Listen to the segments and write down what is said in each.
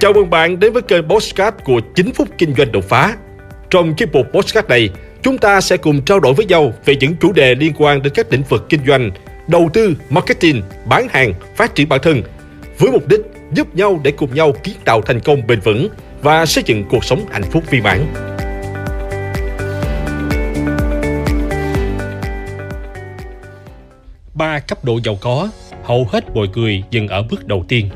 Chào mừng bạn đến với kênh Postcard của 9 phút kinh doanh đột phá. Trong chiếc mục Postcard này, chúng ta sẽ cùng trao đổi với nhau về những chủ đề liên quan đến các lĩnh vực kinh doanh, đầu tư, marketing, bán hàng, phát triển bản thân, với mục đích giúp nhau để cùng nhau kiến tạo thành công bền vững và xây dựng cuộc sống hạnh phúc viên mãn. Ba cấp độ giàu có, hầu hết mọi người dừng ở bước đầu tiên.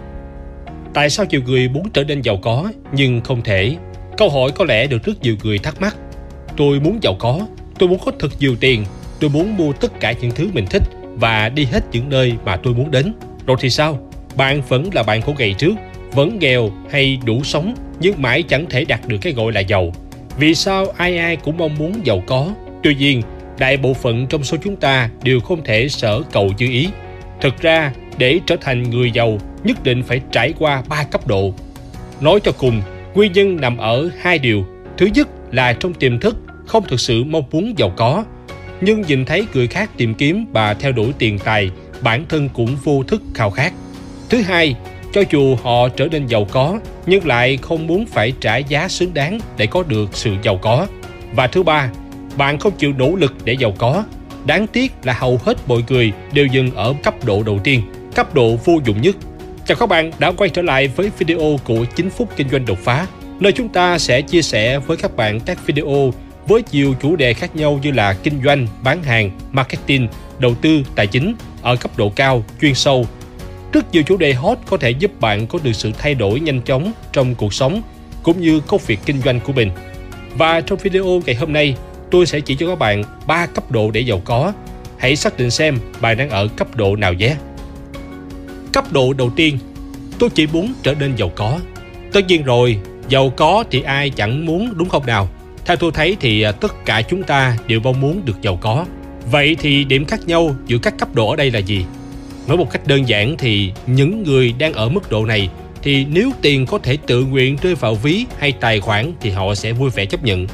Tại sao nhiều người muốn trở nên giàu có nhưng không thể? Câu hỏi có lẽ được rất nhiều người thắc mắc. Tôi muốn giàu có, tôi muốn có thật nhiều tiền, tôi muốn mua tất cả những thứ mình thích và đi hết những nơi mà tôi muốn đến. Rồi thì sao? Bạn vẫn là bạn của ngày trước, vẫn nghèo hay đủ sống nhưng mãi chẳng thể đạt được cái gọi là giàu. Vì sao ai ai cũng mong muốn giàu có? Tuy nhiên, đại bộ phận trong số chúng ta đều không thể sở cầu như ý. Thực ra, để trở thành người giàu, nhất định phải trải qua ba cấp độ. Nói cho cùng, nguyên nhân nằm ở hai điều. Thứ nhất là trong tiềm thức không thực sự mong muốn giàu có, nhưng nhìn thấy người khác tìm kiếm và theo đuổi tiền tài, bản thân cũng vô thức khao khát. Thứ hai, cho dù họ trở nên giàu có, nhưng lại không muốn phải trả giá xứng đáng để có được sự giàu có. Và thứ ba, bạn không chịu nỗ lực để giàu có. Đáng tiếc là hầu hết mọi người đều dừng ở cấp độ đầu tiên, cấp độ vô dụng nhất. Chào các bạn đã quay trở lại với video của 9 phút kinh doanh đột phá, nơi chúng ta sẽ chia sẻ với các bạn các video với nhiều chủ đề khác nhau như là kinh doanh, bán hàng, marketing, đầu tư, tài chính ở cấp độ cao, chuyên sâu. Rất nhiều chủ đề hot có thể giúp bạn có được sự thay đổi nhanh chóng trong cuộc sống cũng như công việc kinh doanh của mình. Và trong video ngày hôm nay, tôi sẽ chỉ cho các bạn 3 cấp độ để giàu có. Hãy xác định xem bạn đang ở cấp độ nào nhé. Cấp độ đầu tiên, tôi chỉ muốn trở nên giàu có. Tất nhiên rồi, giàu có thì ai chẳng muốn đúng không nào? Theo tôi thấy thì à, tất cả chúng ta đều mong muốn được giàu có. Vậy thì điểm khác nhau giữa các cấp độ ở đây là gì? Nói một cách đơn giản thì những người đang ở mức độ này thì nếu tiền có thể tự nguyện rơi vào ví hay tài khoản thì họ sẽ vui vẻ chấp nhận.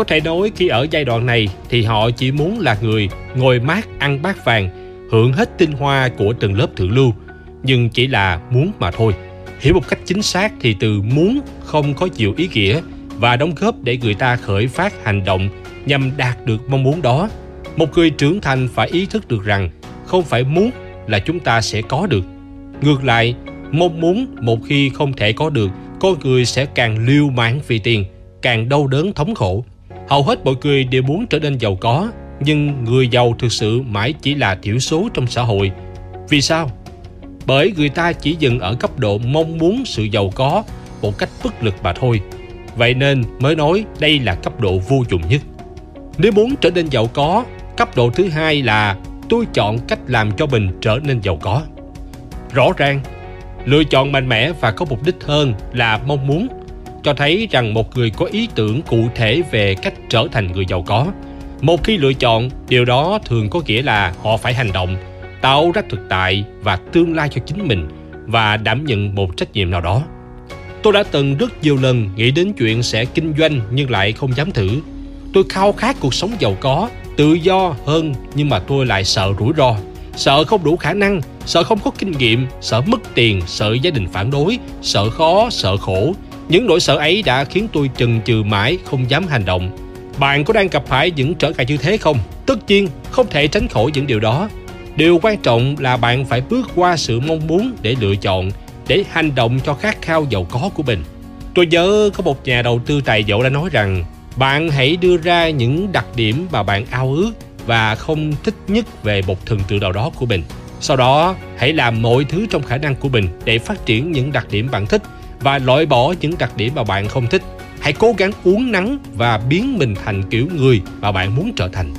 Có thể nói khi ở giai đoạn này thì họ chỉ muốn là người ngồi mát ăn bát vàng, hưởng hết tinh hoa của từng lớp thượng lưu, nhưng chỉ là muốn mà thôi. Hiểu một cách chính xác thì từ muốn không có nhiều ý nghĩa và đóng góp để người ta khởi phát hành động nhằm đạt được mong muốn đó. Một người trưởng thành phải ý thức được rằng không phải muốn là chúng ta sẽ có được. Ngược lại, mong muốn một khi không thể có được, con người sẽ càng lưu mãn vì tiền, càng đau đớn thống khổ. Hầu hết mọi người đều muốn trở nên giàu có, nhưng người giàu thực sự mãi chỉ là thiểu số trong xã hội. Vì sao? Bởi người ta chỉ dừng ở cấp độ mong muốn sự giàu có một cách bất lực mà thôi. Vậy nên mới nói đây là cấp độ vô dụng nhất. Nếu muốn trở nên giàu có, cấp độ thứ hai là tôi chọn cách làm cho mình trở nên giàu có. Rõ ràng, lựa chọn mạnh mẽ và có mục đích hơn là mong muốn cho thấy rằng một người có ý tưởng cụ thể về cách trở thành người giàu có. Một khi lựa chọn, điều đó thường có nghĩa là họ phải hành động, tạo ra thực tại và tương lai cho chính mình và đảm nhận một trách nhiệm nào đó. Tôi đã từng rất nhiều lần nghĩ đến chuyện sẽ kinh doanh nhưng lại không dám thử. Tôi khao khát cuộc sống giàu có, tự do hơn nhưng mà tôi lại sợ rủi ro, sợ không đủ khả năng, sợ không có kinh nghiệm, sợ mất tiền, sợ gia đình phản đối, sợ khó, sợ khổ. Những nỗi sợ ấy đã khiến tôi chần chừ mãi không dám hành động. Bạn có đang gặp phải những trở ngại như thế không? Tất nhiên, không thể tránh khỏi những điều đó. Điều quan trọng là bạn phải bước qua sự mong muốn để lựa chọn, để hành động cho khát khao giàu có của mình. Tôi nhớ có một nhà đầu tư tài dậu đã nói rằng bạn hãy đưa ra những đặc điểm mà bạn ao ước và không thích nhất về một thần tượng nào đó của mình. Sau đó, hãy làm mọi thứ trong khả năng của mình để phát triển những đặc điểm bạn thích và loại bỏ những đặc điểm mà bạn không thích. Hãy cố gắng uống nắng và biến mình thành kiểu người mà bạn muốn trở thành.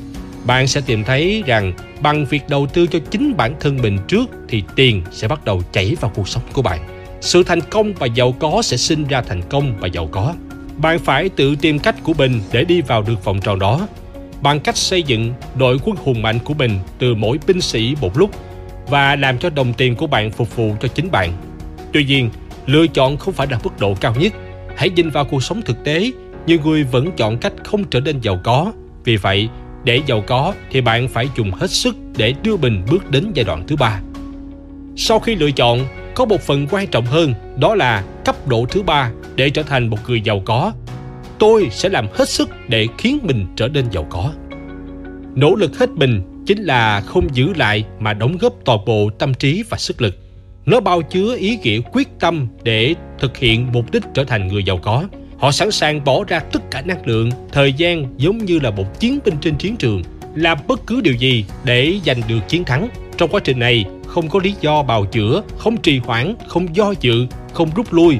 Bạn sẽ tìm thấy rằng bằng việc đầu tư cho chính bản thân mình trước thì tiền sẽ bắt đầu chảy vào cuộc sống của bạn. Sự thành công và giàu có sẽ sinh ra thành công và giàu có. Bạn phải tự tìm cách của mình để đi vào được vòng tròn đó bằng cách xây dựng đội quân hùng mạnh của mình từ mỗi binh sĩ một lúc và làm cho đồng tiền của bạn phục vụ cho chính bạn. Tuy nhiên, lựa chọn không phải là mức độ cao nhất. Hãy nhìn vào cuộc sống thực tế, nhiều người vẫn chọn cách không trở nên giàu có. Vì vậy, để giàu có thì bạn phải dùng hết sức để đưa mình bước đến giai đoạn thứ ba. Sau khi lựa chọn, có một phần quan trọng hơn đó là cấp độ thứ ba để trở thành một người giàu có tôi sẽ làm hết sức để khiến mình trở nên giàu có nỗ lực hết mình chính là không giữ lại mà đóng góp toàn bộ tâm trí và sức lực nó bao chứa ý nghĩa quyết tâm để thực hiện mục đích trở thành người giàu có. Họ sẵn sàng bỏ ra tất cả năng lượng, thời gian giống như là một chiến binh trên chiến trường, làm bất cứ điều gì để giành được chiến thắng. Trong quá trình này, không có lý do bào chữa, không trì hoãn, không do dự, không rút lui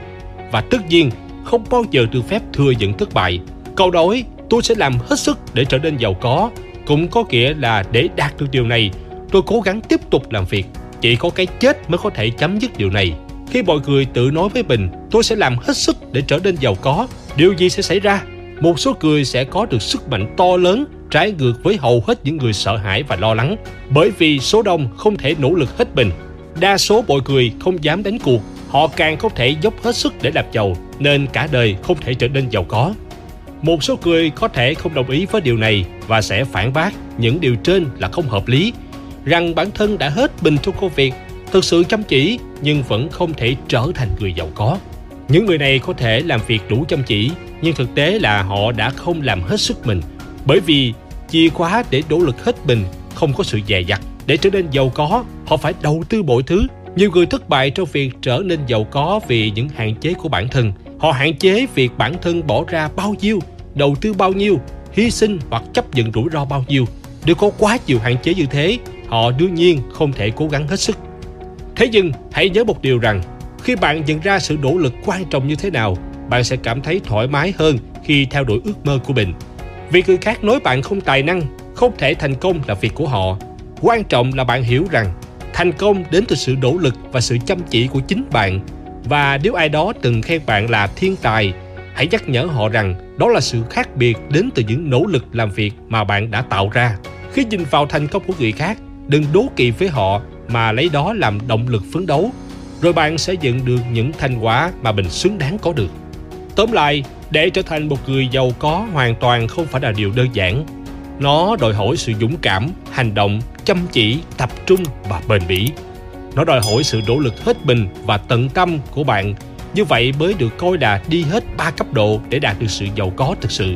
và tất nhiên không bao giờ được phép thừa nhận thất bại. Câu nói, tôi sẽ làm hết sức để trở nên giàu có, cũng có nghĩa là để đạt được điều này, tôi cố gắng tiếp tục làm việc chỉ có cái chết mới có thể chấm dứt điều này. Khi mọi người tự nói với mình, tôi sẽ làm hết sức để trở nên giàu có. Điều gì sẽ xảy ra? Một số người sẽ có được sức mạnh to lớn, trái ngược với hầu hết những người sợ hãi và lo lắng. Bởi vì số đông không thể nỗ lực hết mình. Đa số mọi người không dám đánh cuộc. Họ càng không thể dốc hết sức để làm giàu, nên cả đời không thể trở nên giàu có. Một số người có thể không đồng ý với điều này và sẽ phản bác. Những điều trên là không hợp lý rằng bản thân đã hết bình trong công việc, thực sự chăm chỉ nhưng vẫn không thể trở thành người giàu có. Những người này có thể làm việc đủ chăm chỉ, nhưng thực tế là họ đã không làm hết sức mình, bởi vì chìa khóa để nỗ lực hết mình không có sự dè dặt. Để trở nên giàu có, họ phải đầu tư mọi thứ. Nhiều người thất bại trong việc trở nên giàu có vì những hạn chế của bản thân. Họ hạn chế việc bản thân bỏ ra bao nhiêu, đầu tư bao nhiêu, hy sinh hoặc chấp nhận rủi ro bao nhiêu. Nếu có quá nhiều hạn chế như thế họ đương nhiên không thể cố gắng hết sức. Thế nhưng hãy nhớ một điều rằng, khi bạn nhận ra sự nỗ lực quan trọng như thế nào, bạn sẽ cảm thấy thoải mái hơn khi theo đuổi ước mơ của mình. Vì người khác nói bạn không tài năng, không thể thành công là việc của họ. Quan trọng là bạn hiểu rằng, thành công đến từ sự nỗ lực và sự chăm chỉ của chính bạn. Và nếu ai đó từng khen bạn là thiên tài, hãy nhắc nhở họ rằng đó là sự khác biệt đến từ những nỗ lực làm việc mà bạn đã tạo ra. Khi nhìn vào thành công của người khác đừng đố kỵ với họ mà lấy đó làm động lực phấn đấu. Rồi bạn sẽ nhận được những thành quả mà mình xứng đáng có được. Tóm lại, để trở thành một người giàu có hoàn toàn không phải là điều đơn giản. Nó đòi hỏi sự dũng cảm, hành động, chăm chỉ, tập trung và bền bỉ. Nó đòi hỏi sự nỗ lực hết mình và tận tâm của bạn. Như vậy mới được coi là đi hết ba cấp độ để đạt được sự giàu có thực sự.